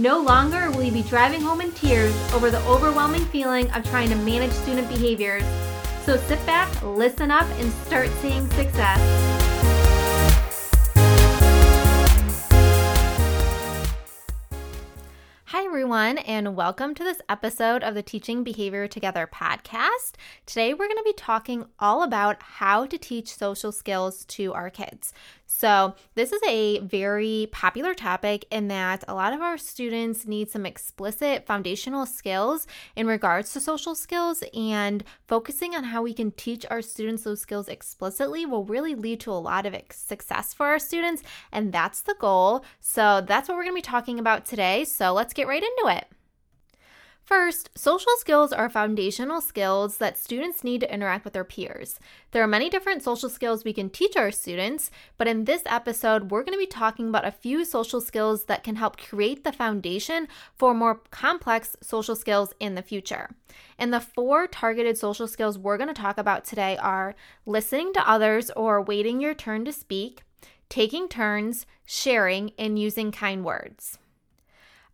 No longer will you be driving home in tears over the overwhelming feeling of trying to manage student behaviors. So sit back, listen up, and start seeing success. Hi, everyone, and welcome to this episode of the Teaching Behavior Together podcast. Today, we're going to be talking all about how to teach social skills to our kids. So, this is a very popular topic in that a lot of our students need some explicit foundational skills in regards to social skills, and focusing on how we can teach our students those skills explicitly will really lead to a lot of success for our students, and that's the goal. So, that's what we're going to be talking about today. So, let's get right into it. First, social skills are foundational skills that students need to interact with their peers. There are many different social skills we can teach our students, but in this episode, we're going to be talking about a few social skills that can help create the foundation for more complex social skills in the future. And the four targeted social skills we're going to talk about today are listening to others or waiting your turn to speak, taking turns, sharing, and using kind words.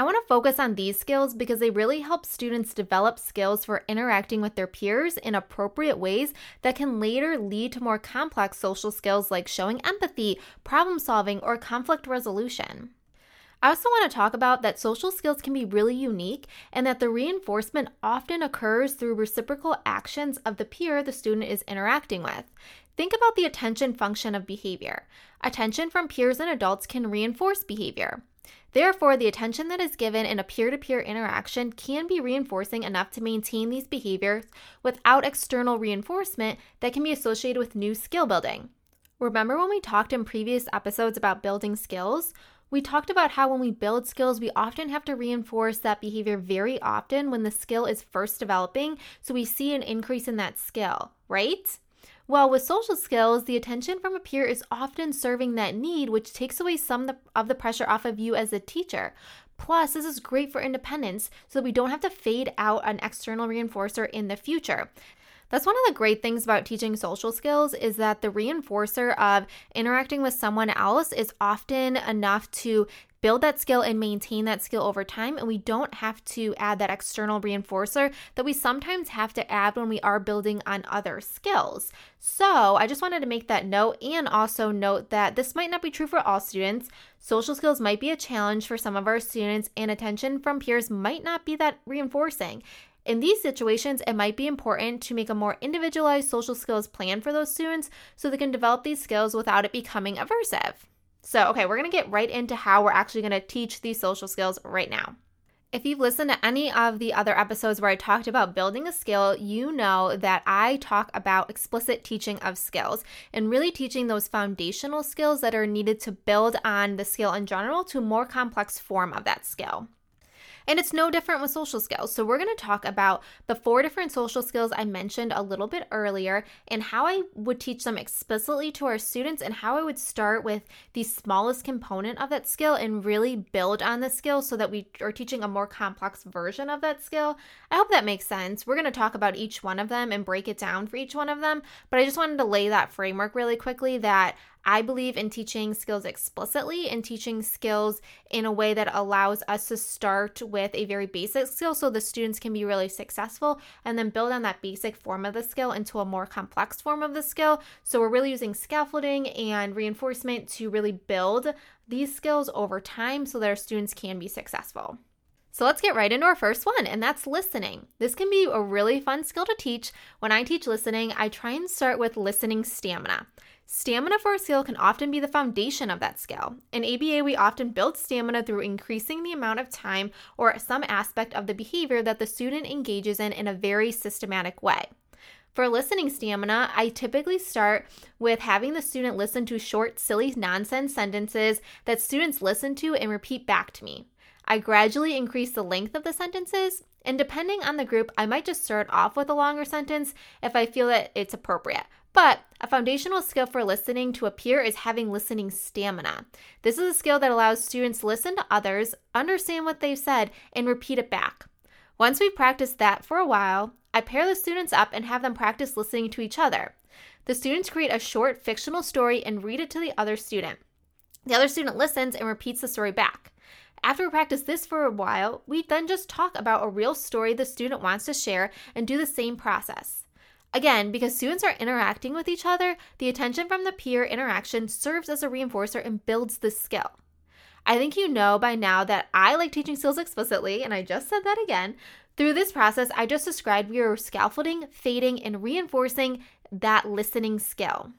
I want to focus on these skills because they really help students develop skills for interacting with their peers in appropriate ways that can later lead to more complex social skills like showing empathy, problem solving, or conflict resolution. I also want to talk about that social skills can be really unique and that the reinforcement often occurs through reciprocal actions of the peer the student is interacting with. Think about the attention function of behavior. Attention from peers and adults can reinforce behavior. Therefore, the attention that is given in a peer to peer interaction can be reinforcing enough to maintain these behaviors without external reinforcement that can be associated with new skill building. Remember when we talked in previous episodes about building skills? We talked about how when we build skills, we often have to reinforce that behavior very often when the skill is first developing, so we see an increase in that skill, right? Well, with social skills, the attention from a peer is often serving that need, which takes away some of the pressure off of you as a teacher. Plus, this is great for independence so that we don't have to fade out an external reinforcer in the future. That's one of the great things about teaching social skills is that the reinforcer of interacting with someone else is often enough to build that skill and maintain that skill over time. And we don't have to add that external reinforcer that we sometimes have to add when we are building on other skills. So I just wanted to make that note and also note that this might not be true for all students. Social skills might be a challenge for some of our students, and attention from peers might not be that reinforcing. In these situations, it might be important to make a more individualized social skills plan for those students so they can develop these skills without it becoming aversive. So, okay, we're to get right into how we're actually to teach these social skills right now. If you've listened to any of the other episodes where I talked about building a skill, you know that I talk about explicit teaching of skills and really teaching those foundational skills that are needed to build on the skill in general to a more complex form of that skill. And it's no different with social skills. So, we're going to talk about the four different social skills I mentioned a little bit earlier and how I would teach them explicitly to our students and how I would start with the smallest component of that skill and really build on the skill so that we are teaching a more complex version of that skill. I hope that makes sense. We're going to talk about each one of them and break it down for each one of them, but I just wanted to lay that framework really quickly that I believe in teaching skills explicitly and teaching skills in a way that allows us to start with a very basic skill so the students can be really successful and then build on that basic form of the skill into a more complex form of the skill. So we're really using scaffolding and reinforcement to really build these skills over time so that our students can be successful. So let's get right into our first one, and that's listening. This can be a really fun skill to teach. When I teach listening, I try and start with listening stamina. Stamina for a skill can often be the foundation of that skill. In ABA, we often build stamina through increasing the amount of time or some aspect of the behavior that the student engages in in a very systematic way. For listening stamina, I typically start with having the student listen to short, silly nonsense sentences that students listen to and repeat back to me. I gradually increase the length of the sentences, and depending on the group, I might just start off with a longer sentence if I feel that it's appropriate. But a foundational skill for listening to a peer is having listening stamina. This is a skill that allows students to listen to others, understand what they've said, and repeat it back. Once we've practiced that for a while, I pair the students up and have them practice listening to each other. The students create a short fictional story and read it to the other student. The other student listens and repeats the story back. After we practice this for a while, we then just talk about a real story the student wants to share and do the same process. Again, because students are interacting with each other, the attention from the peer interaction serves as a reinforcer and builds the skill. I think you know by now that I like teaching skills explicitly, and I just said that again. Through this process I just described, we are scaffolding, fading, and reinforcing that listening skill.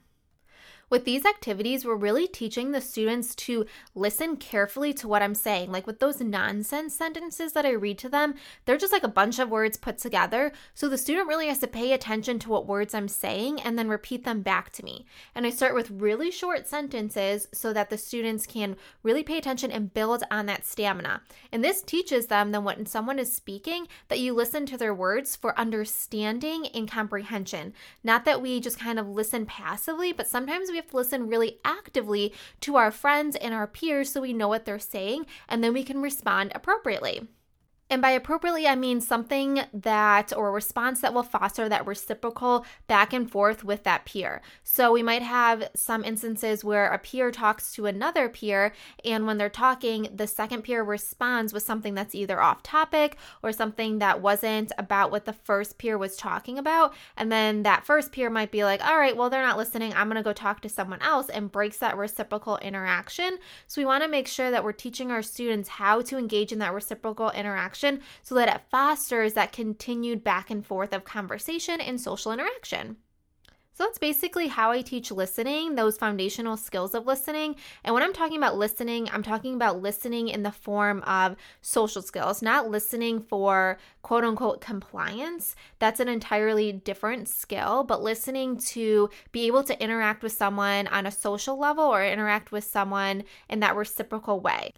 With these activities, we're really teaching the students to listen carefully to what I'm saying. Like with those nonsense sentences that I read to them, they're just like a bunch of words put together. So the student really has to pay attention to what words I'm saying and then repeat them back to me. And I start with really short sentences so that the students can really pay attention and build on that stamina. And this teaches them that when someone is speaking, that you listen to their words for understanding and comprehension. Not that we just kind of listen passively, but sometimes we listen really actively to our friends and our peers so we know what they're saying and then we can respond appropriately. And by appropriately, I mean something that or response that will foster that reciprocal back and forth with that peer. So we might have some instances where a peer talks to another peer, and when they're talking, the second peer responds with something that's either off topic or something that wasn't about what the first peer was talking about. And then that first peer might be like, all right, well, they're not listening. I'm going to go talk to someone else and breaks that reciprocal interaction. So we want to make sure that we're teaching our students how to engage in that reciprocal interaction so that it fosters that continued back and forth of conversation and social interaction. So that's basically how I teach listening, those foundational skills of listening. And when I'm talking about listening, I'm talking about listening in the form of social skills, not listening for quote unquote compliance. That's an entirely different skill, but listening to be able to interact with someone on a social level or interact with someone in that reciprocal way.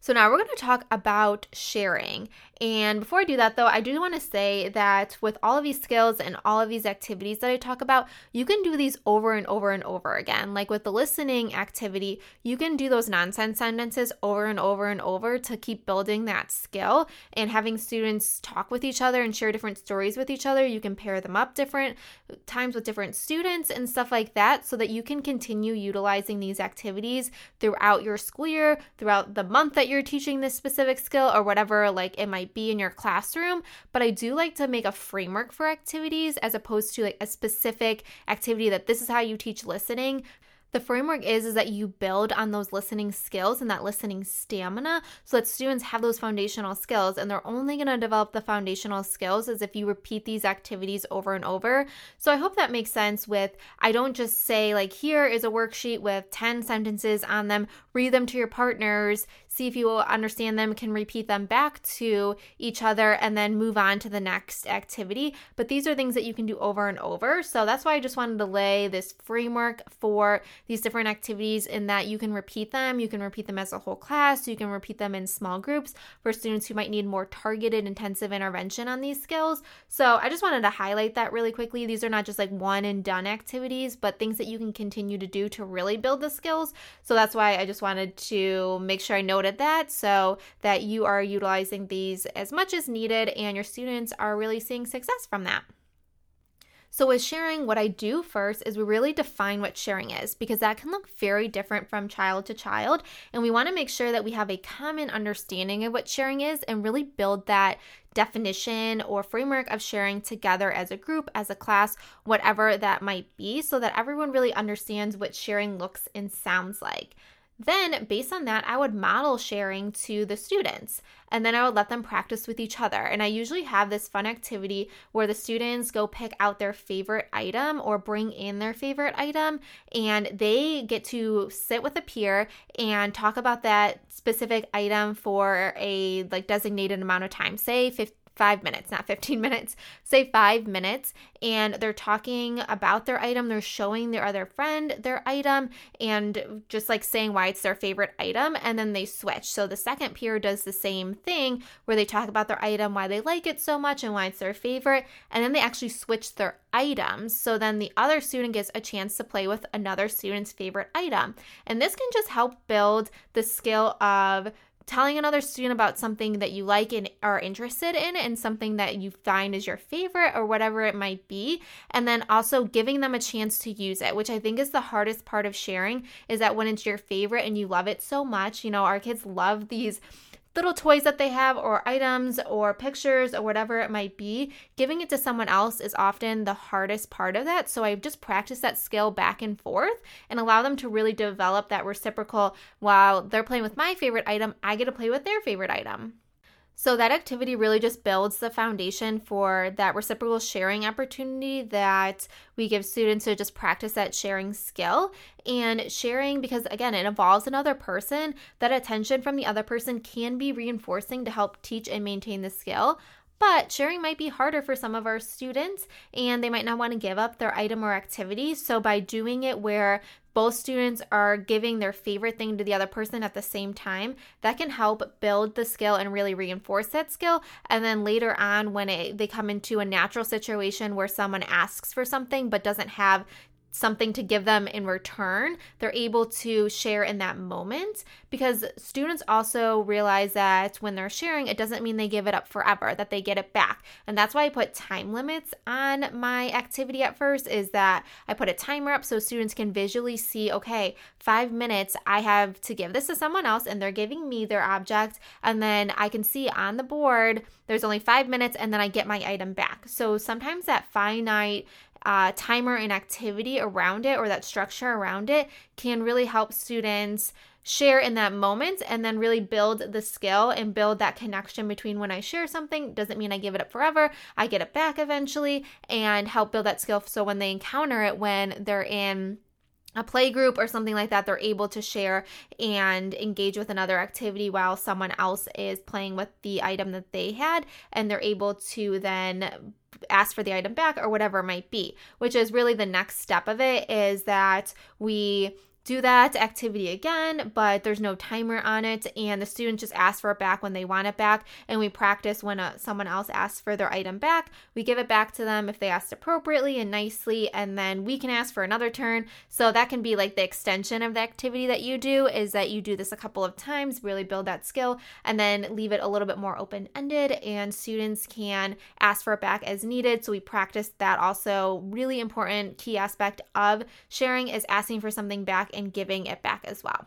So, now we're going to talk about sharing. And before I do that, though, I do want to say that with all of these skills and all of these activities that I talk about, you can do these over and over and over again. Like with the listening activity, you can do those nonsense sentences over and over and over to keep building that skill and having students talk with each other and share different stories with each other. You can pair them up different times with different students and stuff like that so that you can continue utilizing these activities throughout your school year, throughout the month that you're teaching this specific skill, or whatever like it might be in your classroom, but I do like to make a framework for activities as opposed to like a specific activity that this is how you teach listening. The framework is is that you build on those listening skills and that listening stamina so that students have those foundational skills and they're only going to develop the foundational skills as if you repeat these activities over and over. So i hope that makes sense with i don't just say like here is a worksheet with 10 sentences on them read them to your partners see if you understand them can repeat them back to each other and then move on to the next activity but these are things that you can do over and over so that's why i just wanted to lay this framework for these different activities in that you can repeat them. You can repeat them as a whole class. You can repeat them in small groups for students who might need more targeted intensive intervention on these skills. So I just wanted to highlight that really quickly. These are not just like one and done activities, but things that you can continue to do to really build the skills. So that's why I just wanted to make sure I noted that so that you are utilizing these as much as needed and your students are really seeing success from that. So, with sharing, what I do first is we really define what sharing is because that can look very different from child to child. And we want to make sure that we have a common understanding of what sharing is and really build that definition or framework of sharing together as a group, as a class, whatever that might be, so that everyone really understands what sharing looks and sounds like. Then, based on that, I would model sharing to the students and then I would let them practice with each other. And I usually have this fun activity where the students go pick out their favorite item or bring in their favorite item and they get to sit with a peer and talk about that specific item for a like designated amount of time, say five minutes, not 15 minutes, say five minutes, and they're talking about their item. They're showing their other friend their item and just like saying why it's their favorite item. And then they switch. So the second peer does the same thing where they talk about their item, why they like it so much, and why it's their favorite. And then they actually switch their items. So then the other student gets a chance to play with another student's favorite item. And this can just help build the skill of telling another student about something that you like and are interested in and something that you find is your favorite or whatever it might be and then also giving them a chance to use it which i think is the hardest part of sharing is that when it's your favorite and you love it so much you know our kids love these little toys that they have or items or pictures or whatever it might be, giving it to someone else is often the hardest part of that. So I just practice that skill back and forth and allow them to really develop that reciprocal while they're playing with my favorite item, I get to play with their favorite item. So that activity really just builds the foundation for that reciprocal sharing opportunity that we give students to just practice that sharing skill. And sharing because again it involves another person that attention from the other person can be reinforcing to help teach and maintain the skill but sharing might be harder for some of our students, and they might not want to give up their item or activity. So, by doing it where both students are giving their favorite thing to the other person at the same time, that can help build the skill and really reinforce that skill. And then later on, when it, they come into a natural situation where someone asks for something but doesn't have something to give them in return, they're able to share in that moment because students also realize that when they're sharing, it doesn't mean they give it up forever, that they get it back. And that's why I put time limits on my activity at first is that I put a timer up so students can visually see, okay, 5 minutes I have to give this to someone else and they're giving me their object and then I can see on the board there's only 5 minutes and then I get my item back. So sometimes that finite uh, timer and activity around it or that structure around it can really help students share in that moment and then really build the skill and build that connection between when I share something doesn't mean I give it up forever. I get it back eventually and help build that skill so when they encounter it when they're in a play group or something like that, they're able to share and engage with another activity while someone else is playing with the item that they had, and they're able to then ask for the item back or whatever it might be, which is really the next step of it is that we do that activity again, but there's no timer on it, and the students just ask for it back when they want it back. And we practice when uh, someone else asks for their item back, we give it back to them if they asked appropriately and nicely, and then we can ask for another turn. So that can be like the extension of the activity that you do is that you do this a couple of times, really build that skill, and then leave it a little bit more open ended, and students can ask for it back as needed. So we practice that also. Really important key aspect of sharing is asking for something back and giving it back as well.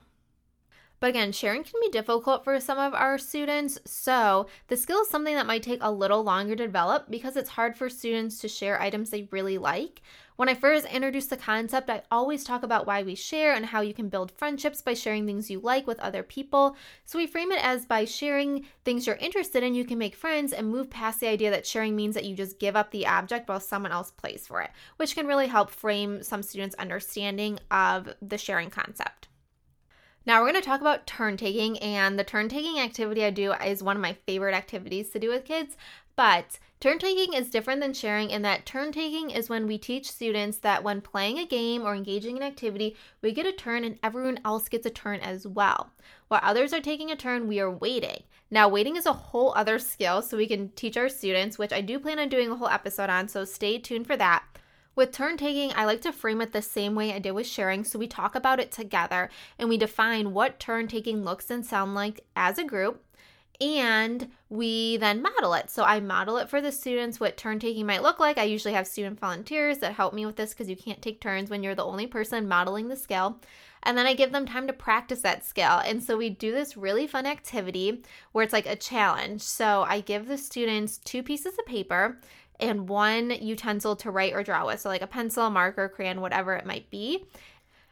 But again, sharing can be difficult for some of our students, so the skill is something that might take a little longer to develop because it's hard for students to share items they really like. When I first introduce the concept, I always talk about why we share and how you can build friendships by sharing things you like with other people. So we frame it as by sharing things you're interested in, you can make friends and move past the idea that sharing means that you just give up the object while someone else plays for it, which can really help frame some students' understanding of the sharing concept. Now we're going to talk about turn taking, and the turn taking activity I do is one of my favorite activities to do with kids. But turn taking is different than sharing in that turn taking is when we teach students that when playing a game or engaging in activity, we get a turn and everyone else gets a turn as well. While others are taking a turn, we are waiting. Now, waiting is a whole other skill, so we can teach our students, which I do plan on doing a whole episode on, so stay tuned for that. With turn taking, I like to frame it the same way I did with sharing. So we talk about it together and we define what turn taking looks and sound like as a group. And we then model it. So I model it for the students what turn taking might look like. I usually have student volunteers that help me with this because you can't take turns when you're the only person modeling the skill. And then I give them time to practice that skill. And so we do this really fun activity where it's like a challenge. So I give the students two pieces of paper and one utensil to write or draw with. So, like a pencil, marker, crayon, whatever it might be.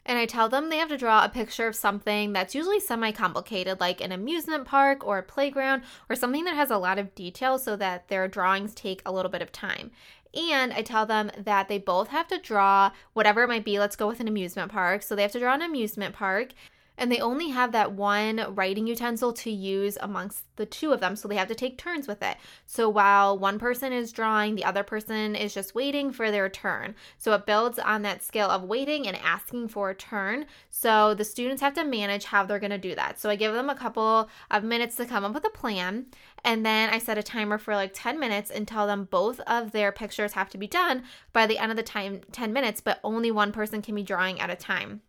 And I tell them they have to draw a picture of something that's usually semi complicated, like an amusement park or a playground or something that has a lot of detail so that their drawings take a little bit of time. And I tell them that they both have to draw whatever it might be. Let's go with an amusement park. So they have to draw an amusement park and they only have that one writing utensil to use amongst the two of them. So they have to take turns with it. So while one person is drawing, the other person is just waiting for their turn. So it builds on that skill of waiting and asking for a turn. So the students have to manage how they're going to do that. So I give them a couple of minutes to come up with a plan. And then I set a timer for like 10 minutes and tell them both of their pictures have to be done by the end of the time 10 minutes, but only one person can be drawing at a time.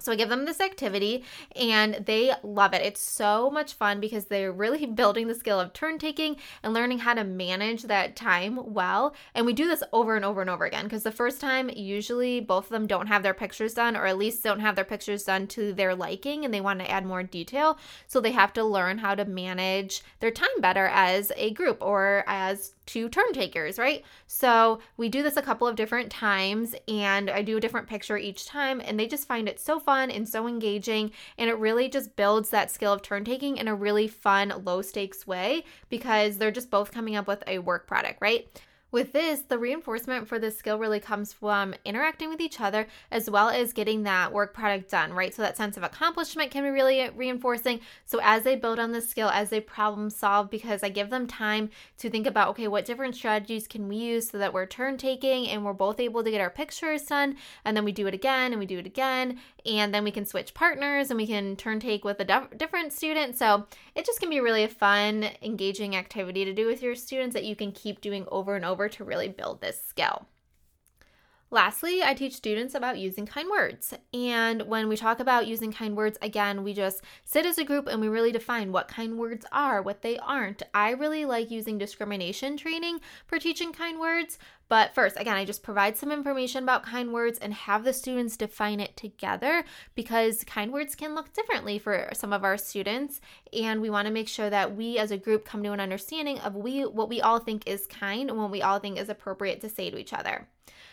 So I give them this activity and they love it. It's so much fun because they're really building the skill of turn taking and learning how to manage that time well. And we do this over and over and over again because the first time, usually both of them don't have their pictures done or at least don't have their pictures done to their liking and they want to add more detail. So they have to learn how to manage their time better as a group or as two turn takers, right? So we do this a couple of different times and I do a different picture each time and they just find it so fun and so engaging and it really just builds that skill of turn taking in a really fun, low stakes way because they're just both coming up with a work product, right? With this, the reinforcement for this skill really comes from interacting with each other as well as getting that work product done, right? So that sense of accomplishment can be really reinforcing. So as they build on this skill, as they problem solve, because I give them time to think about, okay, what different strategies can we use so that we're turn taking and we're both able to get our pictures done. And then we do it again and we do it again. And then we can switch partners and we can turn take with a different student. So it just can be really a fun, engaging activity to do with your students that you can keep doing over and over over to really build this skill. Lastly, I teach students about using kind words. And when we talk about using kind words, again, we just sit as a group and we really define what kind words are, what they aren't. I really like using discrimination training for teaching kind words. But first, again, I just provide some information about kind words and have the students define it together because kind words can look differently for some of our students. And we want to make sure that we as a group come to an understanding of we what we all think is kind and what we all think is appropriate to say to each other.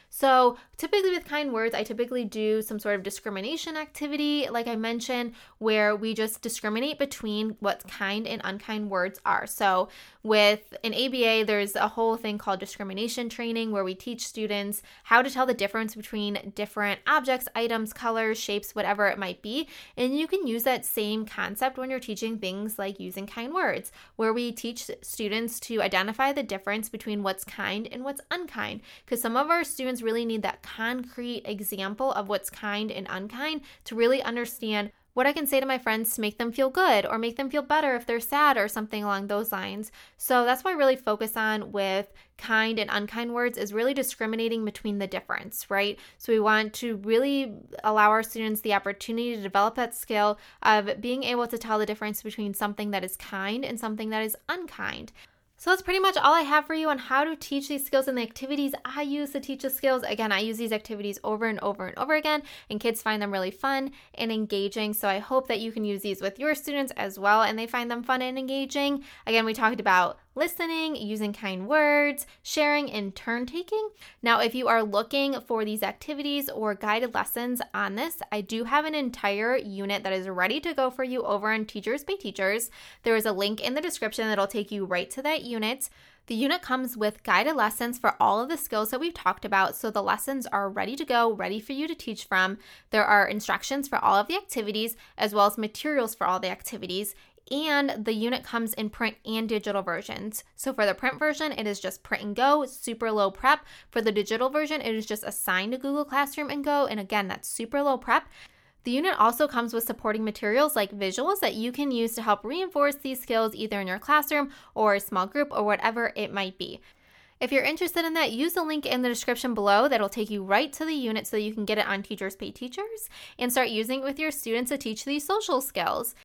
So, typically with kind words, I typically do some sort of discrimination activity, like I mentioned, where we just discriminate between what kind and unkind words are. So, with an ABA, there's a whole thing called discrimination training where we teach students how to tell the difference between different objects, items, colors, shapes, whatever it might be. And you can use that same concept when you're teaching things like using kind words, where we teach students to identify the difference between what's kind and what's unkind. Because some of our students really need that concrete example of what's kind and unkind to really understand what I can say to my friends to make them feel good or make them feel better if they're sad or something along those lines. So that's why I really focus on with kind and unkind words is really discriminating between the difference, right? So we want to really allow our students the opportunity to develop that skill of being able to tell the difference between something that is kind and something that is unkind. So that's pretty much all I have for you on how to teach these skills and the activities I use to teach the skills. Again, I use these activities over and over and over again, and kids find them really fun and engaging. So I hope that you can use these with your students as well and they find them fun and engaging. Again, we talked about listening, using kind words, sharing, and turn taking. Now, if you are looking for these activities or guided lessons on this, I do have an entire unit that is ready to go for you over on Teachers Pay Teachers. There is a link in the description that'll take you right to that unit. The unit comes with guided lessons for all of the skills that we've talked about, so the lessons are ready to go, ready for you to teach from. There are instructions for all of the activities, as well as materials for all the activities, and the unit comes in print and digital versions. So for the print version, it is just print and go, super low prep. For the digital version, it is just assigned to Google Classroom and go, and again, that's super low prep. The unit also comes with supporting materials like visuals that you can use to help reinforce these skills either in your classroom or a small group or whatever it might be. If you're interested in that, use the link in the description below that'll take you right to the unit so you can get it on Teachers Pay Teachers and start using it with your students to teach these social skills.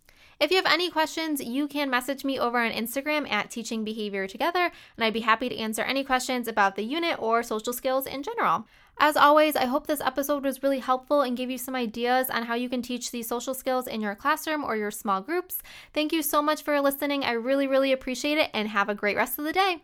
If you have any questions, you can message me over on Instagram at Teaching Behavior Together, and I'd be happy to answer any questions about the unit or social skills in general. As always, I hope this episode was really helpful and gave you some ideas on how you can teach these social skills in your classroom or your small groups. Thank you so much for listening. I really, really appreciate it, and have a great rest of the day.